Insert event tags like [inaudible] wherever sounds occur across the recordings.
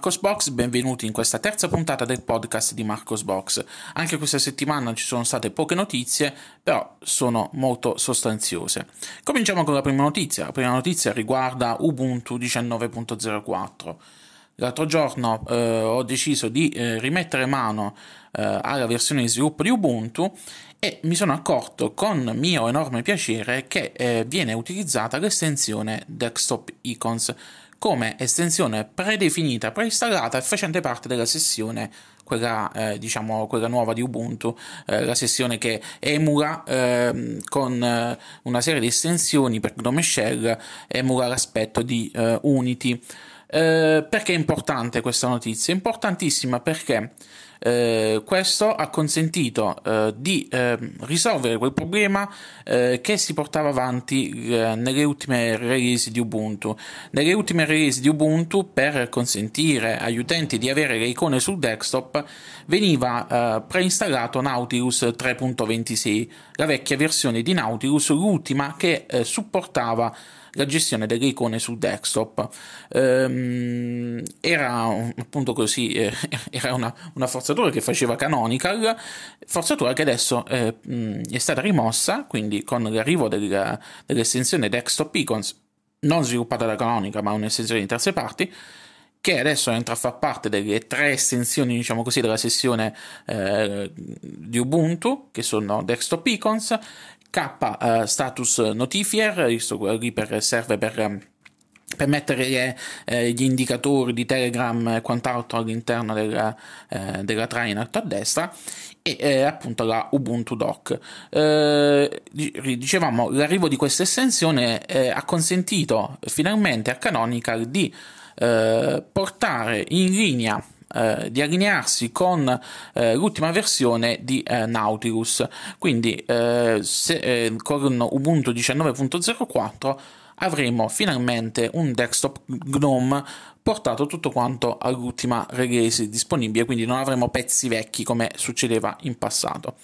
Marcos Box, benvenuti in questa terza puntata del podcast di Marcos Box. Anche questa settimana ci sono state poche notizie, però sono molto sostanziose. Cominciamo con la prima notizia. La prima notizia riguarda Ubuntu 19.04. L'altro giorno eh, ho deciso di eh, rimettere mano eh, alla versione di sviluppo di Ubuntu e mi sono accorto con mio enorme piacere che eh, viene utilizzata l'estensione Desktop Icons come estensione predefinita, preinstallata e facente parte della sessione quella, eh, diciamo, quella nuova di Ubuntu, eh, la sessione che emula eh, con una serie di estensioni per Gnome Shell, emula l'aspetto di eh, Unity. Eh, perché è importante questa notizia? Importantissima perché eh, questo ha consentito eh, di eh, risolvere quel problema eh, che si portava avanti eh, nelle ultime release di Ubuntu. Nelle ultime release di Ubuntu, per consentire agli utenti di avere le icone sul desktop, veniva preinstallato Nautilus 3.26, la vecchia versione di Nautilus, l'ultima che supportava la gestione delle icone sul desktop. Ehm, era appunto così, eh, [laughs] era una, una, forzatura che faceva Canonical, forzatura che adesso eh, è stata rimossa, quindi con l'arrivo della, dell'estensione Desktop Icons, non sviluppata da Canonical ma un'estensione di terze parti, che adesso entra a far parte delle tre estensioni, diciamo così, della sessione eh, di Ubuntu, che sono Desktop Icons, K uh, status notifier, questo qui per, serve per, ehm, per mettere eh, gli indicatori di Telegram e quant'altro all'interno della, eh, della alto a destra e eh, appunto la Ubuntu Dock. Eh, dicevamo, l'arrivo di questa estensione eh, ha consentito finalmente a Canonical di eh, portare in linea eh, di allinearsi con eh, l'ultima versione di eh, Nautilus. Quindi eh, se, eh, con Ubuntu 19.04 avremo finalmente un desktop GNOME portato tutto quanto all'ultima release disponibile, quindi non avremo pezzi vecchi come succedeva in passato.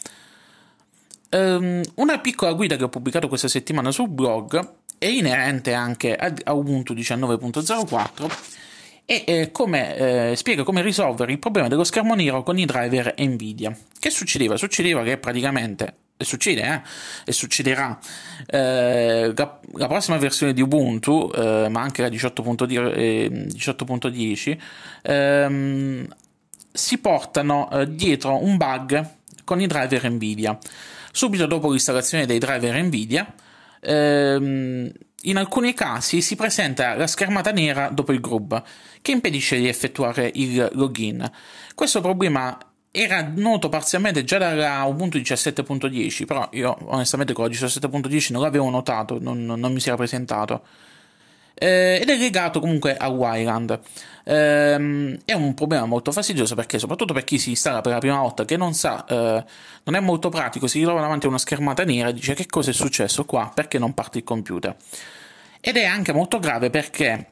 Um, una piccola guida che ho pubblicato questa settimana sul blog è inerente anche a Ubuntu 19.04 e eh, come, eh, spiega come risolvere il problema dello schermo nero con i driver Nvidia. Che succedeva? Succedeva che praticamente e succede, eh? E succederà. Eh, la, prossima versione di Ubuntu, eh, ma anche la 18.10, 18.10 ehm, si portano eh, dietro un bug con i driver Nvidia. Subito dopo l'installazione dei driver Nvidia, ehm, in alcuni casi si presenta la schermata nera dopo il grub, che impedisce di effettuare il login. Questo problema era noto parzialmente già dalla Ubuntu 17.10, però io onestamente con la 17.10 non l'avevo notato, non, non mi si era presentato. Eh, ed è legato comunque a Wyland. Eh, è un problema molto fastidioso perché, soprattutto per chi si installa per la prima volta, che non sa, eh, non è molto pratico, si ritrova davanti a una schermata nera e dice che cosa è successo qua, perché non parte il computer. Ed è anche molto grave perché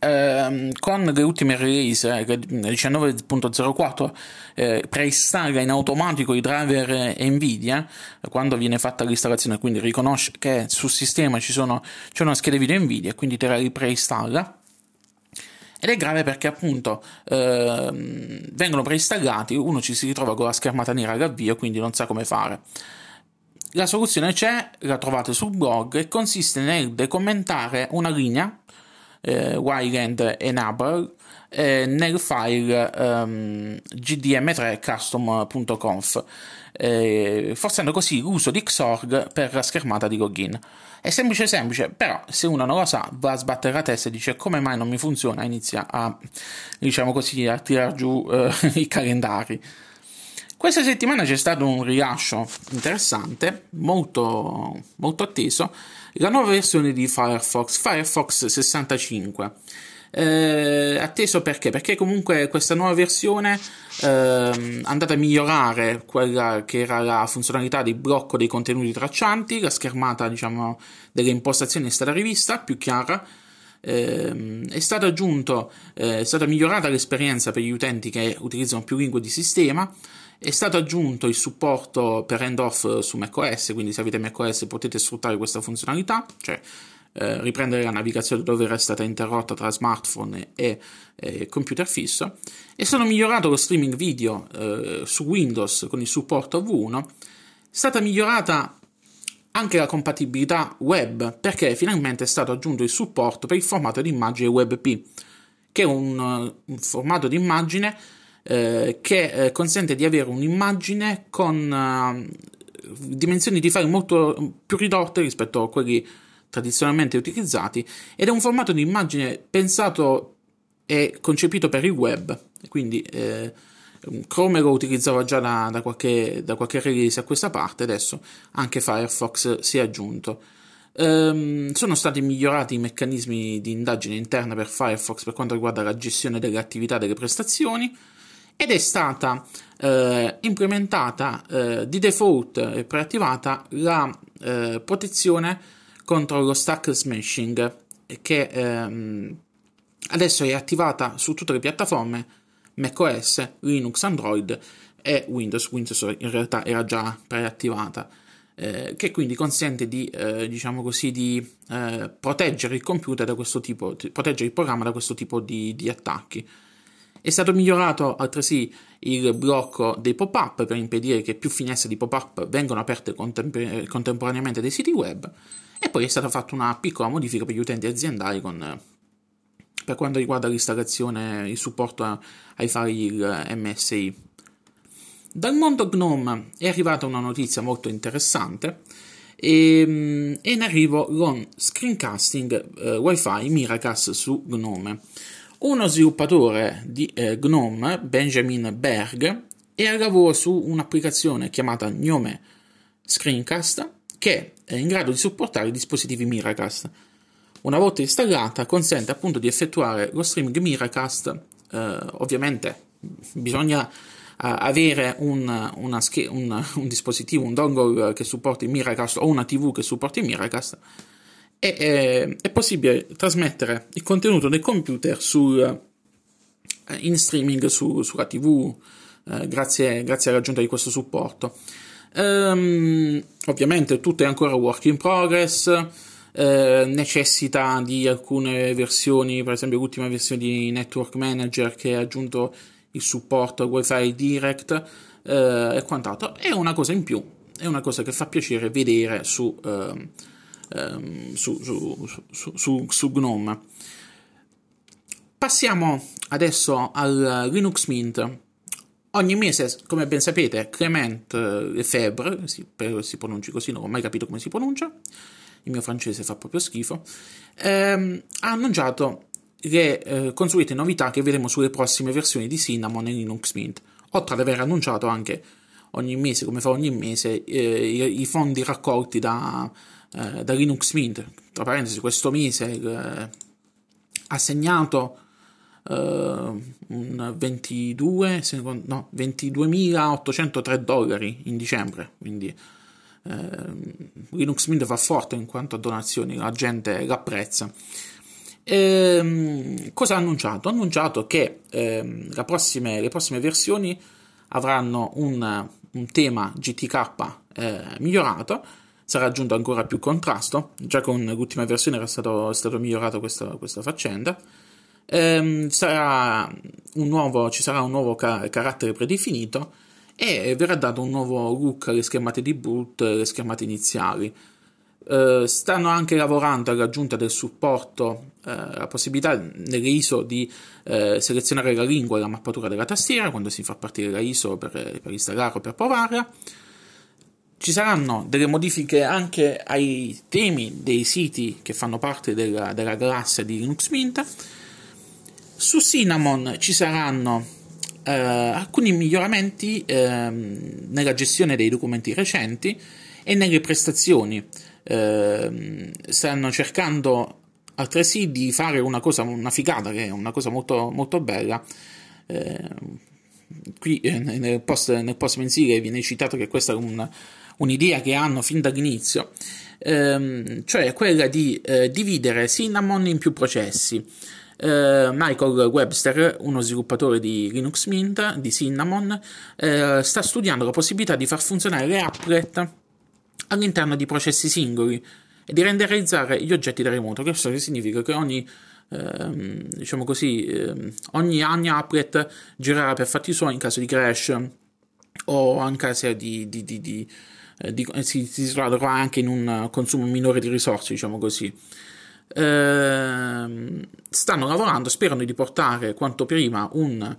Uh, con le ultime release, eh, 19.04, eh, preinstalla in automatico i driver Nvidia quando viene fatta l'installazione, quindi riconosce che sul sistema sono, c'è una scheda video Nvidia, quindi te la ripreinstalla. Ed è grave perché appunto eh, vengono preinstallati, uno ci si ritrova con la schermata nera all'avvio, quindi non sa come fare. La soluzione c'è, la trovate sul blog e consiste nel decommentare una linea eh, Wayland Enable eh, nel file um, gdm3 custom.conf eh, forzando così l'uso di Xorg per la schermata di login. È semplice semplice, però se uno non lo sa va a sbattere la testa e dice come mai non mi funziona, inizia a diciamo così a tirar giù eh, [laughs] i calendari. Questa settimana c'è stato un rilascio interessante, molto, molto atteso, la nuova versione di Firefox, Firefox 65. Eh, atteso perché? Perché comunque questa nuova versione eh, è andata a migliorare quella che era la funzionalità di blocco dei contenuti traccianti, la schermata diciamo, delle impostazioni è stata rivista, più chiara, eh, è, stato aggiunto, eh, è stata migliorata l'esperienza per gli utenti che utilizzano più lingue di sistema, è stato aggiunto il supporto per handoff su macOS, quindi se avete macOS potete sfruttare questa funzionalità, cioè eh, riprendere la navigazione dove era stata interrotta tra smartphone e eh, computer fisso. È stato migliorato lo streaming video eh, su Windows con il supporto V1. È stata migliorata anche la compatibilità web perché finalmente è stato aggiunto il supporto per il formato di immagine WebP, che è un, un formato di immagine eh, che eh, consente di avere un'immagine con uh, dimensioni di file molto più ridotte rispetto a quelli tradizionalmente utilizzati ed è un formato di immagine pensato e concepito per il web, quindi eh, Chrome lo utilizzava già da, da, qualche, da, qualche, release a questa parte, adesso anche Firefox si è aggiunto. Um, sono stati migliorati i meccanismi di indagine interna per Firefox per quanto riguarda la gestione delle attività e delle prestazioni ed è stata eh, implementata eh, di default e preattivata la eh, protezione contro lo stack smashing che ehm, adesso è attivata su tutte le piattaforme macOS, Linux, Android e Windows. Windows in realtà era già preattivata. Eh, che quindi consente di, eh, diciamo così, di eh, proteggere il computer da questo tipo, proteggere il programma da questo tipo di, di attacchi. È stato migliorato altresì il blocco dei pop-up per impedire che più finestre di pop-up vengano aperte contemp- contemporaneamente dai siti web e poi è stata fatta una piccola modifica per gli utenti aziendali con, per quanto riguarda l'installazione e il supporto ai file MSI. Dal mondo GNOME è arrivata una notizia molto interessante e, ehm, è in arrivo lo screencasting eh, WiFi Miracast su GNOME. Uno sviluppatore di eh, GNOME, Benjamin Berg, è al lavoro su un'applicazione chiamata Gnome Screencast che è in grado di supportare i dispositivi Miracast. Una volta installata consente appunto di effettuare lo streaming Miracast, eh, ovviamente bisogna eh, avere un, una, un, un, dispositivo, un dongle che supporti Miracast o una TV che supporti Miracast e eh, è possibile trasmettere il contenuto del computer sul, eh, in streaming su, sulla TV eh, grazie, grazie, all'aggiunta di questo supporto. Um, ovviamente tutto è ancora work in progress, eh, necessita di alcune versioni, per esempio l'ultima versione di Network Manager che ha aggiunto il supporto Wi-Fi Direct eh, e quant'altro. È una cosa in più, è una cosa che fa piacere vedere su ehm, su, su, su, su, GNOME. Passiamo adesso al Linux Mint. Ogni mese, come ben sapete, Clement Lefebvre, si, si pronuncia così, non ho mai capito come si pronuncia, il mio francese fa proprio schifo, ehm, ha annunciato le eh, consuete novità che vedremo sulle prossime versioni di Cinnamon e Linux Mint, oltre ad aver annunciato anche ogni mese, come fa ogni mese, eh, i, i, fondi raccolti da, eh, da Linux Mint. Tra parentesi, questo mese eh, ha segnato eh, un 22, no, 22.803 dollari in dicembre, quindi eh, Linux Mint va forte in quanto a donazioni, la gente l'apprezza. Ehm, cosa ha annunciato? Ha annunciato che ehm, prossime, le prossime versioni avranno un, un tema GTK eh, migliorato sarà aggiunto ancora più contrasto, già con l'ultima versione era stato, stato migliorato questa, questa faccenda. Ehm, sarà nuovo, ci sarà un nuovo ca- carattere predefinito e verrà dato un nuovo look alle schermate di boot, alle schermate iniziali. Eh, stanno anche lavorando all'aggiunta del supporto, eh, la possibilità nelle ISO di eh, selezionare la lingua e la mappatura della tastiera quando si fa partire la ISO per, per installarla o per provarla ci saranno delle modifiche anche ai temi dei siti che fanno parte della, della galassia di Linux Mint. Su Cinnamon ci saranno eh, alcuni miglioramenti eh, nella gestione dei documenti recenti e nelle prestazioni. Eh, stanno cercando altresì di fare una cosa, una figata, che è una cosa molto, molto bella. Eh, qui eh, nel post, nel post mensile viene citato che questa è un un'idea che hanno fin dall'inizio, ehm, cioè quella di eh, dividere Cinnamon in più processi. Uh, Michael Webster, uno sviluppatore di Linux Mint, di Cinnamon, uh, sta studiando la possibilità di far funzionare le applet all'interno di processi singoli, e di renderizzare gli oggetti da remoto. Questo significa che ogni ehm, diciamo così, ehm, ogni, ogni applet girerà per fatti suoi in caso di crash o in caso di, di, di, di eh, si, si troverà anche in un consumo minore di risorse, diciamo così. Eh, stanno lavorando, sperano di portare quanto prima un,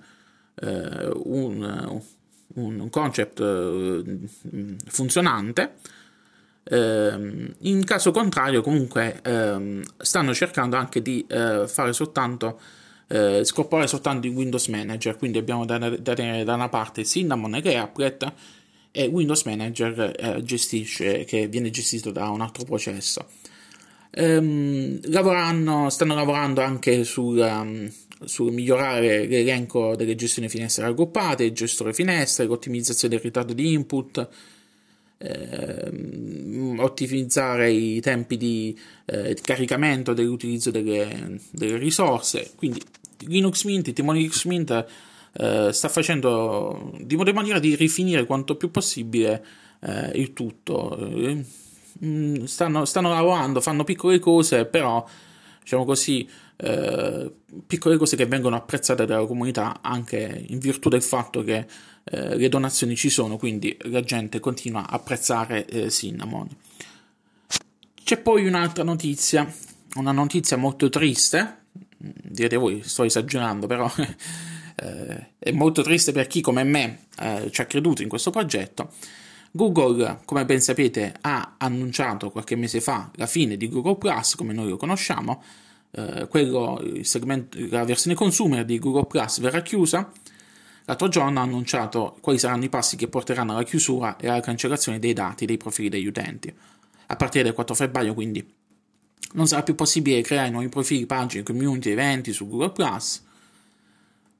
eh, un, un concept eh, funzionante Ehm, in caso contrario, comunque, ehm, stanno cercando anche di eh, fare soltanto eh, scorporare soltanto in Windows Manager. Quindi abbiamo da, da tenere da una parte Cinnamon che è Applet e Windows Manager eh, gestisce, che viene gestito da un altro processo. Ehm, stanno lavorando anche sul, um, sul migliorare l'elenco delle gestioni finestre raggruppate, il gestore finestre, l'ottimizzazione del ritardo di input eh, ottimizzare i tempi di, eh, di caricamento dell'utilizzo delle, delle, risorse. Quindi Linux Mint, il timone Linux Mint eh, sta facendo di maniera di rifinire quanto più possibile eh, il tutto. Eh, mm, stanno, stanno, lavorando, fanno piccole cose, però diciamo così, eh, piccole cose che vengono apprezzate dalla comunità anche in virtù del fatto che eh, le donazioni ci sono, quindi la gente continua a apprezzare eh, Cinnamon. C'è poi un'altra notizia, una notizia molto triste, direte voi sto esagerando, però [laughs] eh, è molto triste per chi come me eh, ci ha creduto in questo progetto. Google, come ben sapete, ha annunciato qualche mese fa la fine di Google Plus, come noi lo conosciamo. Eh, quello, segmento, la versione consumer di Google Plus verrà chiusa L'altro giorno ha annunciato quali saranno i passi che porteranno alla chiusura e alla cancellazione dei dati dei profili degli utenti. A partire dal 4 febbraio, quindi, non sarà più possibile creare nuovi profili, pagine, community, eventi su Google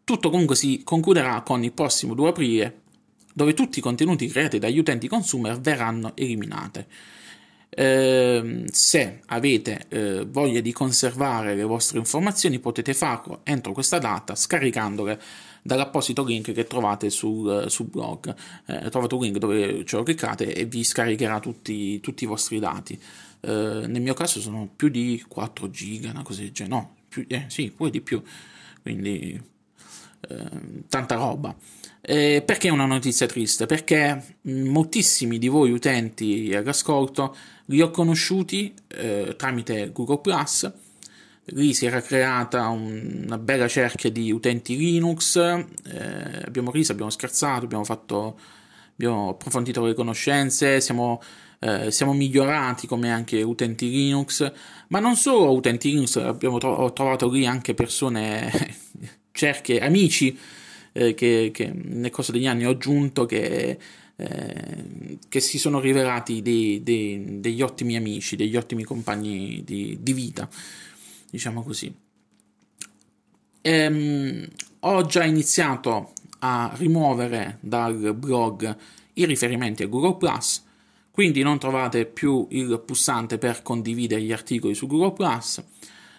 Tutto comunque si concluderà con il prossimo 2 aprile, dove tutti i contenuti creati dagli utenti consumer verranno eliminati. Eh, se avete eh, voglia di conservare le vostre informazioni potete farlo entro questa data scaricandole dall'apposito link che trovate sul, sul blog. Eh, trovate un link dove ce lo cliccate e vi scaricherà tutti, tutti i vostri dati. Eh, nel mio caso sono più di 4 giga, una cosa del genere. No, più, eh, sì, pure di più. Quindi eh, tanta roba. Eh, perché è una notizia triste? Perché moltissimi di voi utenti all'ascolto li ho conosciuti eh, tramite Google Plus lì si era creata un, una bella cerchia di utenti Linux, eh, abbiamo riso, abbiamo scherzato, abbiamo, fatto, abbiamo approfondito le conoscenze, siamo, eh, siamo, migliorati come anche utenti Linux, ma non solo utenti Linux, abbiamo tro- ho trovato lì anche persone, [laughs] cerchie, amici eh, che, che, nel corso degli anni ho aggiunto che, eh, che si sono rivelati dei, dei, degli ottimi amici, degli ottimi compagni di, di vita diciamo così. Ehm, ho già iniziato a rimuovere dal blog i riferimenti a Google Plus, quindi non trovate più il pulsante per condividere gli articoli su Google Plus,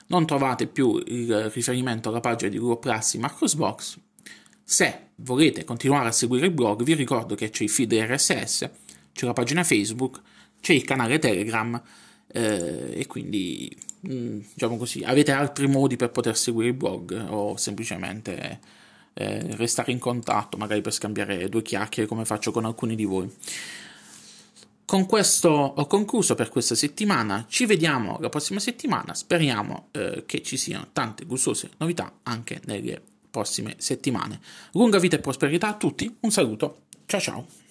non trovate più il riferimento alla pagina di Google Plus in Marcosbox. Se volete continuare a seguire il blog, vi ricordo che c'è il feed RSS, c'è la pagina Facebook, c'è il canale Telegram eh, e quindi mm, diciamo così avete altri modi per poter seguire il blog o semplicemente eh, restare in contatto magari per scambiare due chiacchiere come faccio con alcuni di voi con questo ho concluso per questa settimana. Ci vediamo la prossima settimana. Speriamo eh, che ci siano tante gustose novità anche nelle prossime settimane. Lunga vita e prosperità a tutti. Un saluto. Ciao ciao